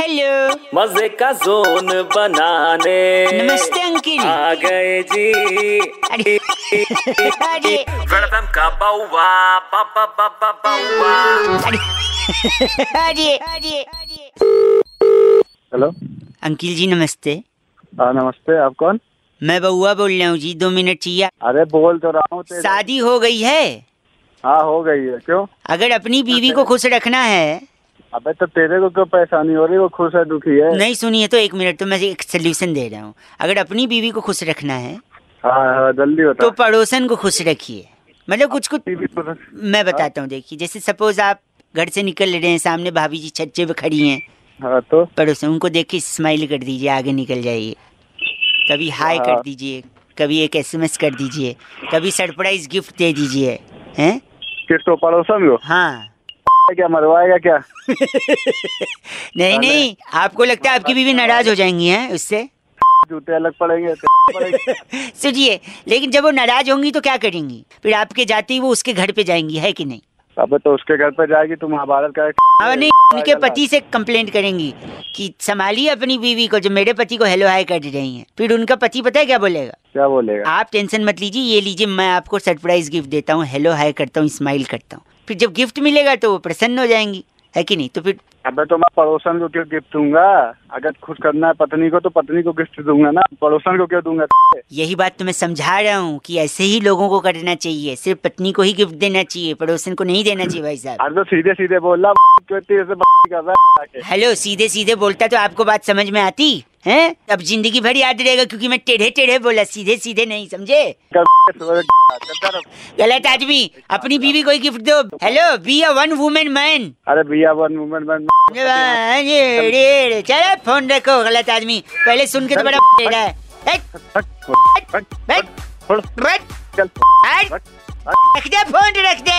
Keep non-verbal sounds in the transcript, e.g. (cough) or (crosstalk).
Hello मज़े का zone बनाने। नमस्ते अंकिल। आ गए जी। अरे अरे। वेलकम का बाउवा बाबा बाबा बाउवा। अरे अरे अरे। अरे हेलो। अंकिल जी नमस्ते। हाँ नमस्ते आप कौन? मैं बउआ बोल रहा हूँ जी दो मिनट चाहिए। अरे बोल तो रहा हूँ शादी हो गई है? हाँ हो गई है क्यों? अगर अपनी बीवी को खुश रखना है अबे तो तेरे को क्यों परेशानी हो रही? वो खुश है दुखी है। नहीं सुनिए तो एक मिनट तो मैं एक सोल्यूशन दे रहा हूँ। अगर अपनी बीवी को खुश रखना है हाँ हाँ जल्दी बता। तो पड़ोसन को खुश रखिए। मतलब कुछ कुछ मैं बताता हूँ देखिए जैसे सपोज़ आप घर से निकल रहे हैं सामने भाभी जी छज्जे पे खड़ी हैं। हाँ तो? पड़ोसन उनको देख के स्माइल कर दीजिए आगे निकल जाइए। कभी हाय हाँ। कर दीजिए कभी एक एसएमएस कर दीजिए कभी सरप्राइज़ गिफ्ट दे दीजिए हैं? किसको पड़ोसन को? हाँ। क्या मरवाएगा क्या? (laughs) नहीं नहीं आपको लगता है आपकी बीवी नाराज़ हो जाएँगी है उससे? जूते अलग पड़ेंगे (laughs) सुनिए लेकिन जब वो नाराज़ होंगी तो क्या करेंगी? फिर आपके जाते ही वो उसके घर पे जाएँगी है कि नहीं? अबे तो उसके घर पे जाएगी तुम महाभारत का हाँ नहीं (laughs) उनके पति से कंप्लेंट करेंगी कि संभालिए अपनी बीवी को जो मेरे पति को हेलो हाय कर रही हैं। फिर उनका पति पता है क्या बोलेगा? क्या बोलेगा? आप टेंशन मत लीजिए ये लीजिए मैं आपको सरप्राइज़ गिफ्ट देता हूँ हेलो हाय करता हूँ स्माइल करता हूँ। फिर जब गिफ्ट मिलेगा तो वो प्रसन्न हो जाएँगी है कि नहीं? तो फिर अबे तो मैं पड़ोसन को क्यों गिफ्ट दूँगा? अगर खुश करना है पत्नी को तो पत्नी को गिफ्ट दूँगा ना। पड़ोसन को क्यों दूँगा? यही बात तो मैं समझा रहा हूँ कि ऐसे ही लोगों को करना चाहिए। सिर्फ़ पत्नी को ही गिफ्ट देना चाहिए पड़ोसन को नहीं देना चाहिए भाई साहब। अरे तो सीधे सीधे बोल रहा है? हेलो सीधे सीधे बोलता तो आपको बात समझ में आती? है? अब ज़िंदगी भर याद रहेगा क्योंकि मैं टेढ़े टेढ़े बोला सीधे सीधे नहीं समझे। गलत आदमी अपनी बीवी को गिफ्ट दो। Hello be a one women man अरे भैया वन वुमेन मैन चलो फ़ोन रखो गलत आदमी। पहले सुन के तो बड़ा टेढ़ा है। रख दे फ़ोन रख दे।